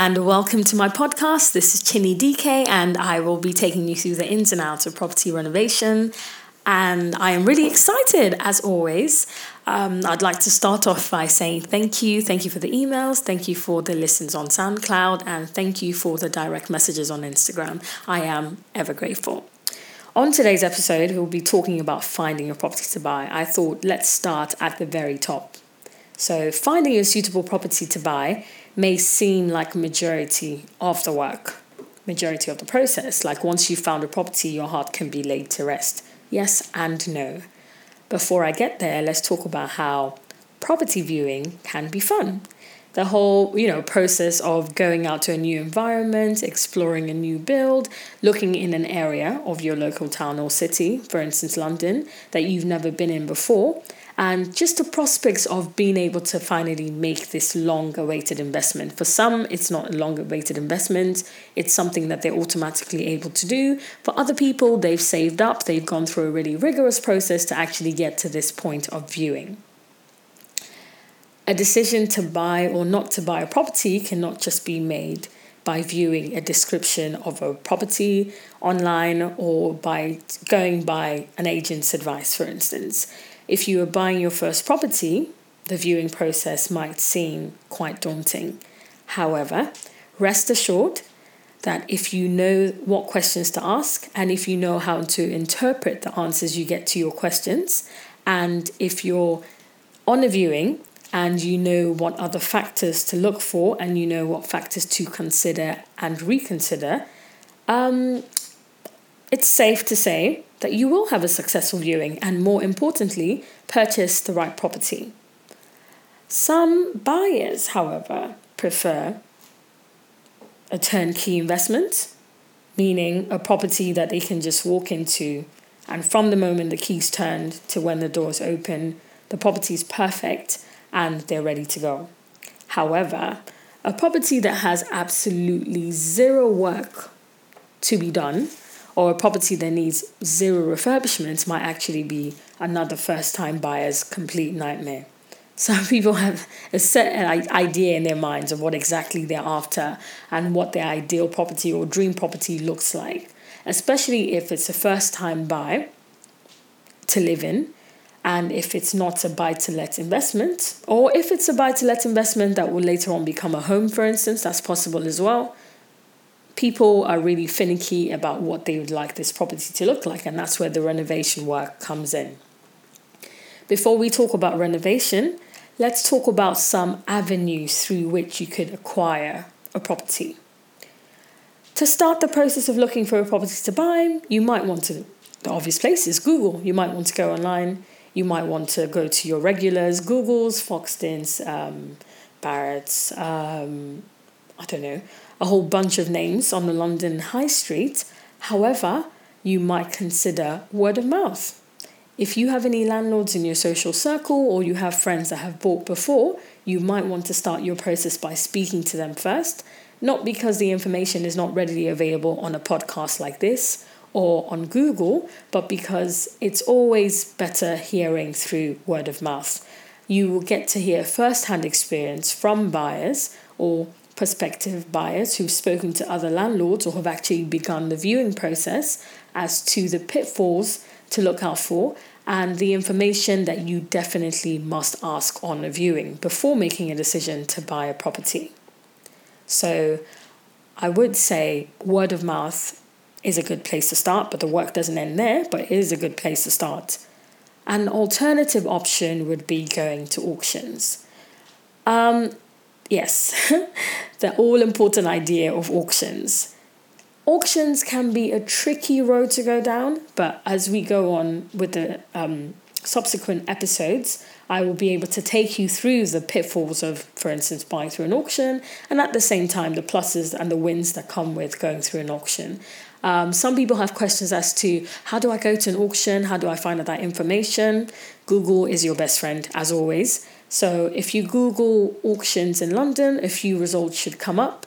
And welcome to my podcast. This is Chinny DK, and I will be taking you through the ins and outs of property renovation. And I am really excited as always. Um, I'd like to start off by saying thank you. Thank you for the emails. Thank you for the listens on SoundCloud. And thank you for the direct messages on Instagram. I am ever grateful. On today's episode, we'll be talking about finding a property to buy. I thought let's start at the very top. So, finding a suitable property to buy may seem like majority of the work, majority of the process. Like once you've found a property, your heart can be laid to rest. Yes and no. Before I get there, let's talk about how property viewing can be fun. The whole, you know, process of going out to a new environment, exploring a new build, looking in an area of your local town or city, for instance London, that you've never been in before, and just the prospects of being able to finally make this long awaited investment. For some, it's not a long awaited investment, it's something that they're automatically able to do. For other people, they've saved up, they've gone through a really rigorous process to actually get to this point of viewing. A decision to buy or not to buy a property cannot just be made by viewing a description of a property online or by going by an agent's advice, for instance. If you are buying your first property, the viewing process might seem quite daunting. However, rest assured that if you know what questions to ask and if you know how to interpret the answers you get to your questions, and if you're on a viewing and you know what other factors to look for and you know what factors to consider and reconsider, um, it's safe to say that you will have a successful viewing and, more importantly, purchase the right property. Some buyers, however, prefer a turnkey investment, meaning a property that they can just walk into, and from the moment the keys turned to when the doors open, the property is perfect and they're ready to go. However, a property that has absolutely zero work to be done or a property that needs zero refurbishment might actually be another first time buyer's complete nightmare. Some people have a set idea in their minds of what exactly they're after and what their ideal property or dream property looks like, especially if it's a first time buy to live in and if it's not a buy to let investment, or if it's a buy to let investment that will later on become a home, for instance, that's possible as well people are really finicky about what they would like this property to look like, and that's where the renovation work comes in. Before we talk about renovation, let's talk about some avenues through which you could acquire a property. To start the process of looking for a property to buy, you might want to, the obvious place is Google. You might want to go online. You might want to go to your regulars, Google's, Foxtons, um, Barrett's, um, I don't know, a whole bunch of names on the London High Street. However, you might consider word of mouth. If you have any landlords in your social circle or you have friends that have bought before, you might want to start your process by speaking to them first, not because the information is not readily available on a podcast like this or on Google, but because it's always better hearing through word of mouth. You will get to hear first hand experience from buyers or prospective buyers who've spoken to other landlords or have actually begun the viewing process as to the pitfalls to look out for and the information that you definitely must ask on a viewing before making a decision to buy a property. So, I would say word of mouth is a good place to start, but the work doesn't end there, but it is a good place to start. An alternative option would be going to auctions. Um, Yes, the all important idea of auctions. Auctions can be a tricky road to go down, but as we go on with the um, subsequent episodes, I will be able to take you through the pitfalls of, for instance, buying through an auction, and at the same time, the pluses and the wins that come with going through an auction. Um, some people have questions as to how do I go to an auction? How do I find out that information? Google is your best friend, as always. So if you Google auctions in London, a few results should come up.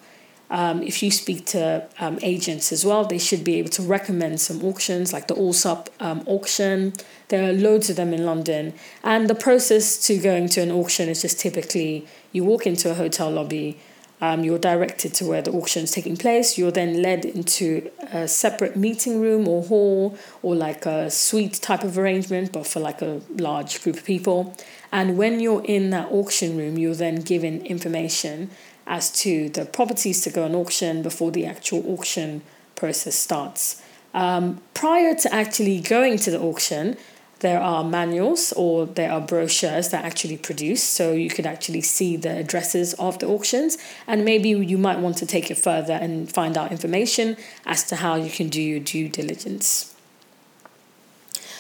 Um, if you speak to um, agents as well, they should be able to recommend some auctions like the Allsop um, auction. There are loads of them in London. And the process to going to an auction is just typically you walk into a hotel lobby, Um, you're directed to where the auction is taking place. You're then led into a separate meeting room or hall or like a suite type of arrangement, but for like a large group of people. And when you're in that auction room, you're then given information as to the properties to go on auction before the actual auction process starts. Um, prior to actually going to the auction, there are manuals or there are brochures that actually produce so you could actually see the addresses of the auctions and maybe you might want to take it further and find out information as to how you can do your due diligence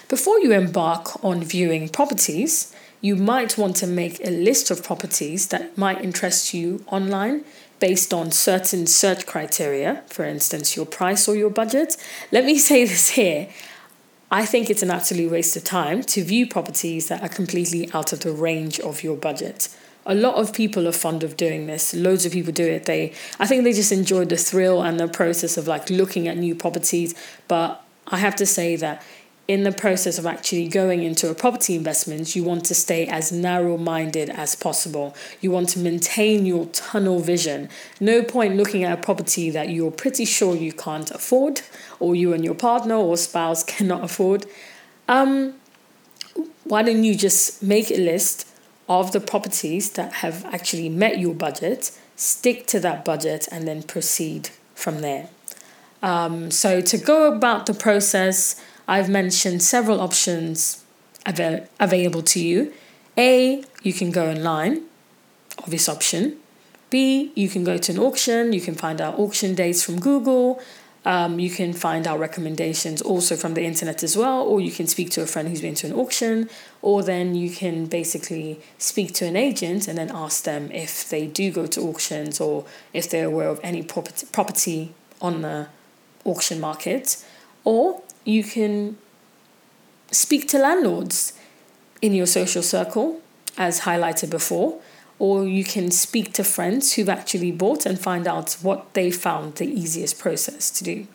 before you embark on viewing properties you might want to make a list of properties that might interest you online based on certain search criteria, for instance, your price or your budget. Let me say this here I think it's an absolute waste of time to view properties that are completely out of the range of your budget. A lot of people are fond of doing this. Loads of people do it. They I think they just enjoy the thrill and the process of like looking at new properties, but I have to say that in the process of actually going into a property investment, you want to stay as narrow minded as possible. You want to maintain your tunnel vision. No point looking at a property that you're pretty sure you can't afford, or you and your partner or spouse cannot afford. Um, why don't you just make a list of the properties that have actually met your budget, stick to that budget, and then proceed from there? Um, so, to go about the process, I've mentioned several options av- available to you. A, you can go online, obvious option. B, you can go to an auction, you can find out auction dates from Google. Um, you can find out recommendations also from the internet as well, or you can speak to a friend who's been to an auction, or then you can basically speak to an agent and then ask them if they do go to auctions or if they're aware of any property, property on the auction market. Or you can speak to landlords in your social circle, as highlighted before, or you can speak to friends who've actually bought and find out what they found the easiest process to do.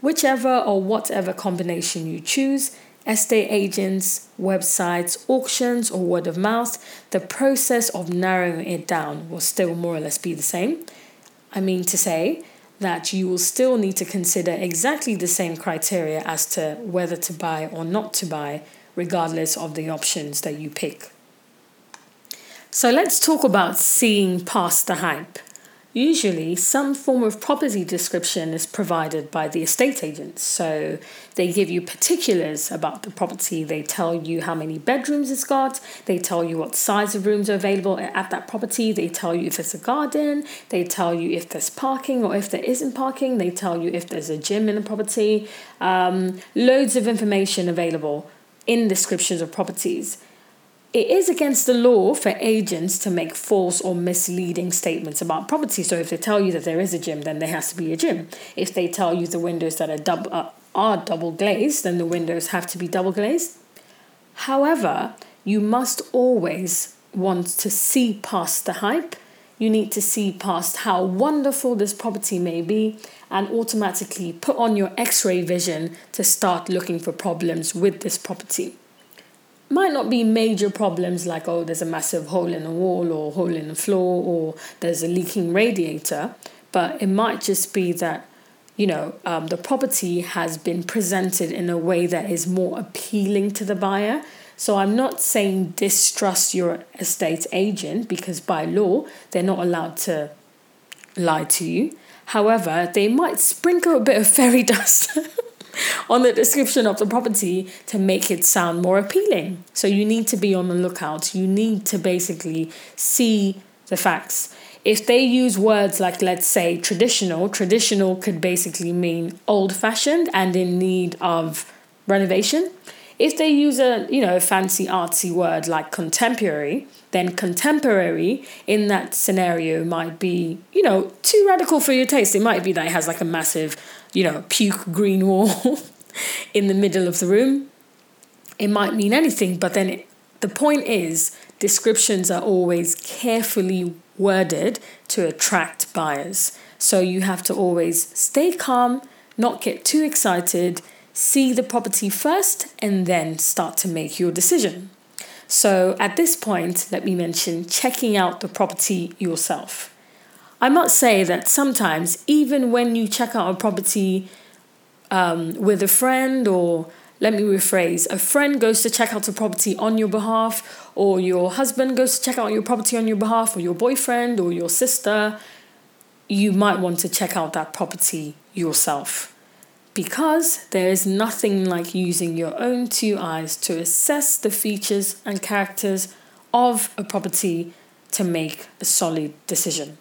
Whichever or whatever combination you choose, estate agents, websites, auctions, or word of mouth, the process of narrowing it down will still more or less be the same. I mean to say, that you will still need to consider exactly the same criteria as to whether to buy or not to buy, regardless of the options that you pick. So let's talk about seeing past the hype. Usually, some form of property description is provided by the estate agents. So, they give you particulars about the property. They tell you how many bedrooms it's got. They tell you what size of rooms are available at that property. They tell you if there's a garden. They tell you if there's parking or if there isn't parking. They tell you if there's a gym in the property. Um, loads of information available in descriptions of properties. It is against the law for agents to make false or misleading statements about property. So if they tell you that there is a gym, then there has to be a gym. If they tell you the windows that are double uh, are double glazed, then the windows have to be double glazed. However, you must always want to see past the hype. You need to see past how wonderful this property may be and automatically put on your x ray vision to start looking for problems with this property might not be major problems like oh there's a massive hole in the wall or hole in the floor or there's a leaking radiator but it might just be that you know um, the property has been presented in a way that is more appealing to the buyer. So i'm not saying distrust your estate agent because by law they're not allowed to lie to you. However they might sprinkle a bit of fairy dust on the description of the property to make it sound more appealing. So you need to be on the lookout. You need to basically see the facts. If they use words like, let's say, traditional, traditional could basically mean old fashioned and in need of renovation. If they use a you know fancy artsy word like contemporary, then contemporary in that scenario might be you know too radical for your taste. It might be that it has like a massive you know puke green wall in the middle of the room. It might mean anything, but then it, the point is descriptions are always carefully worded to attract buyers. So you have to always stay calm, not get too excited, see the property first, and then start to make your decision. So at this point, let me mention checking out the property yourself. I must say that sometimes, even when you check out a property um, with a friend, or let me rephrase, a friend goes to check out a property on your behalf, or your husband goes to check out your property on your behalf, or your boyfriend, or your sister, you might want to check out that property yourself. Because there is nothing like using your own two eyes to assess the features and characters of a property to make a solid decision.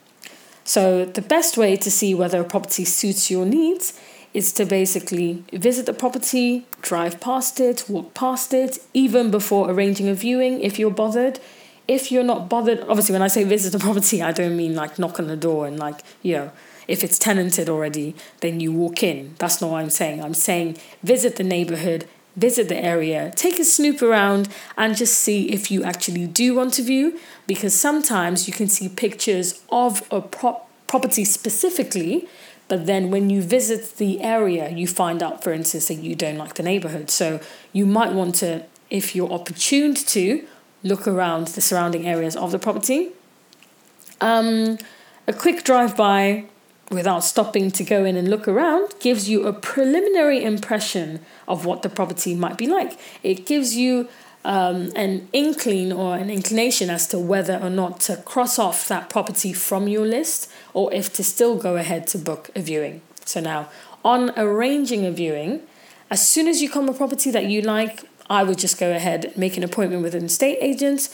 So, the best way to see whether a property suits your needs is to basically visit the property, drive past it, walk past it, even before arranging a viewing if you're bothered. If you're not bothered, obviously, when I say visit the property, I don't mean like knock on the door and like, you know, if it's tenanted already, then you walk in. That's not what I'm saying. I'm saying visit the neighborhood, visit the area, take a snoop around, and just see if you actually do want to view. Because sometimes you can see pictures of a prop property specifically, but then when you visit the area, you find out, for instance, that you don't like the neighborhood. So you might want to, if you're opportuned to, look around the surrounding areas of the property. Um, a quick drive by without stopping to go in and look around gives you a preliminary impression of what the property might be like. It gives you um, an inkling or an inclination as to whether or not to cross off that property from your list or if to still go ahead to book a viewing. So, now on arranging a viewing, as soon as you come a property that you like, I would just go ahead make an appointment with an estate agent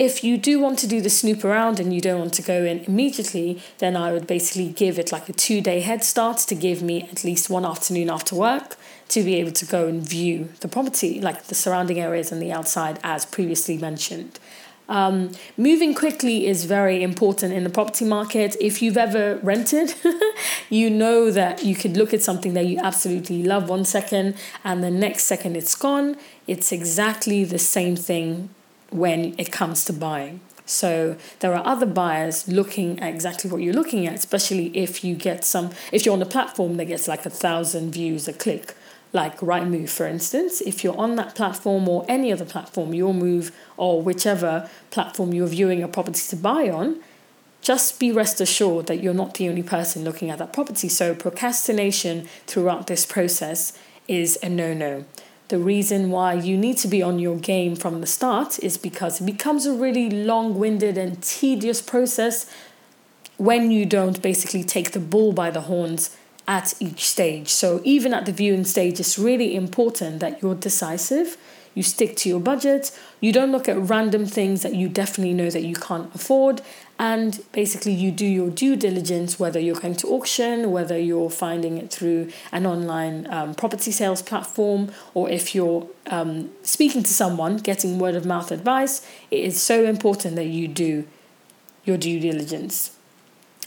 if you do want to do the snoop around and you don't want to go in immediately, then I would basically give it like a two day head start to give me at least one afternoon after work to be able to go and view the property, like the surrounding areas and the outside, as previously mentioned. Um, moving quickly is very important in the property market. If you've ever rented, you know that you could look at something that you absolutely love one second and the next second it's gone. It's exactly the same thing when it comes to buying. So there are other buyers looking at exactly what you're looking at, especially if you get some if you're on a platform that gets like a thousand views a click, like Rightmove for instance. If you're on that platform or any other platform, your move or whichever platform you're viewing a property to buy on, just be rest assured that you're not the only person looking at that property. So procrastination throughout this process is a no-no the reason why you need to be on your game from the start is because it becomes a really long winded and tedious process when you don't basically take the bull by the horns at each stage. So, even at the viewing stage, it's really important that you're decisive you stick to your budget, you don't look at random things that you definitely know that you can't afford, and basically you do your due diligence whether you're going to auction, whether you're finding it through an online um, property sales platform, or if you're um, speaking to someone, getting word of mouth advice. It is so important that you do your due diligence.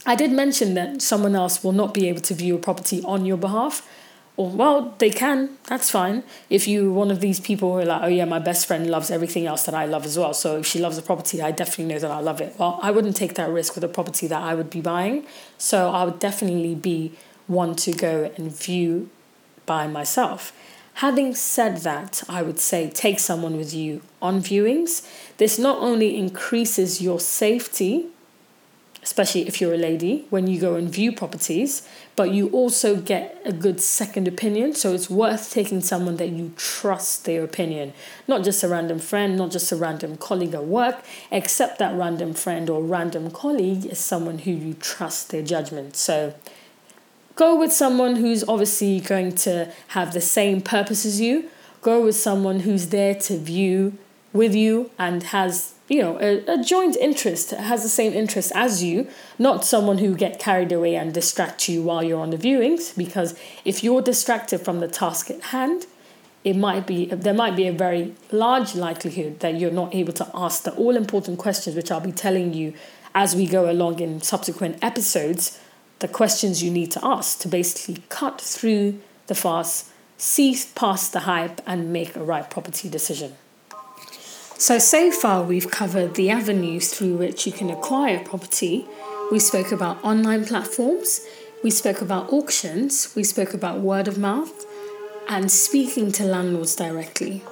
I did mention that someone else will not be able to view a property on your behalf. Or, well, they can. That's fine. If you're one of these people who are like, oh, yeah, my best friend loves everything else that I love as well. So if she loves a property, I definitely know that I love it. Well, I wouldn't take that risk with a property that I would be buying. So I would definitely be one to go and view by myself. Having said that, I would say take someone with you on viewings. This not only increases your safety especially if you're a lady, when you go and view properties, but you also get a good second opinion. So it's worth taking someone that you trust their opinion, not just a random friend, not just a random colleague at work, except that random friend or random colleague is someone who you trust their judgment. So go with someone who's obviously going to have the same purpose as you. Go with someone who's there to view with you and has you know a, a joint interest has the same interest as you not someone who get carried away and distract you while you're on the viewings because if you're distracted from the task at hand it might be there might be a very large likelihood that you're not able to ask the all important questions which I'll be telling you as we go along in subsequent episodes the questions you need to ask to basically cut through the farce see past the hype and make a right property decision so, so far we've covered the avenues through which you can acquire property. We spoke about online platforms, we spoke about auctions, we spoke about word of mouth, and speaking to landlords directly.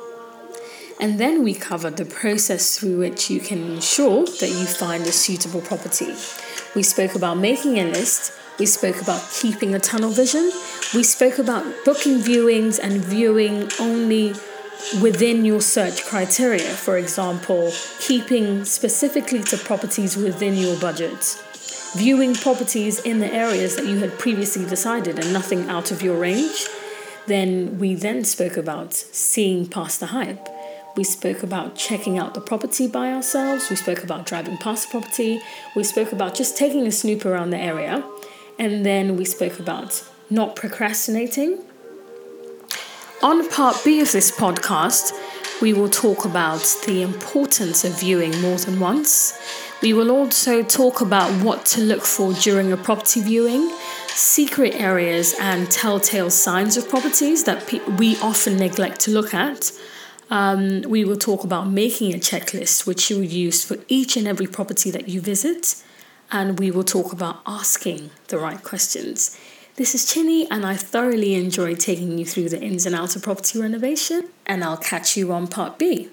And then we covered the process through which you can ensure that you find a suitable property. We spoke about making a list. We spoke about keeping a tunnel vision. We spoke about booking viewings and viewing only within your search criteria. For example, keeping specifically to properties within your budget. Viewing properties in the areas that you had previously decided and nothing out of your range. Then we then spoke about seeing past the hype. We spoke about checking out the property by ourselves. We spoke about driving past the property. We spoke about just taking a snoop around the area. And then we spoke about not procrastinating. On part B of this podcast, we will talk about the importance of viewing more than once. We will also talk about what to look for during a property viewing, secret areas and telltale signs of properties that pe- we often neglect to look at. Um, we will talk about making a checklist which you will use for each and every property that you visit. And we will talk about asking the right questions. This is Chinny, and I thoroughly enjoyed taking you through the ins and outs of property renovation. And I'll catch you on part B.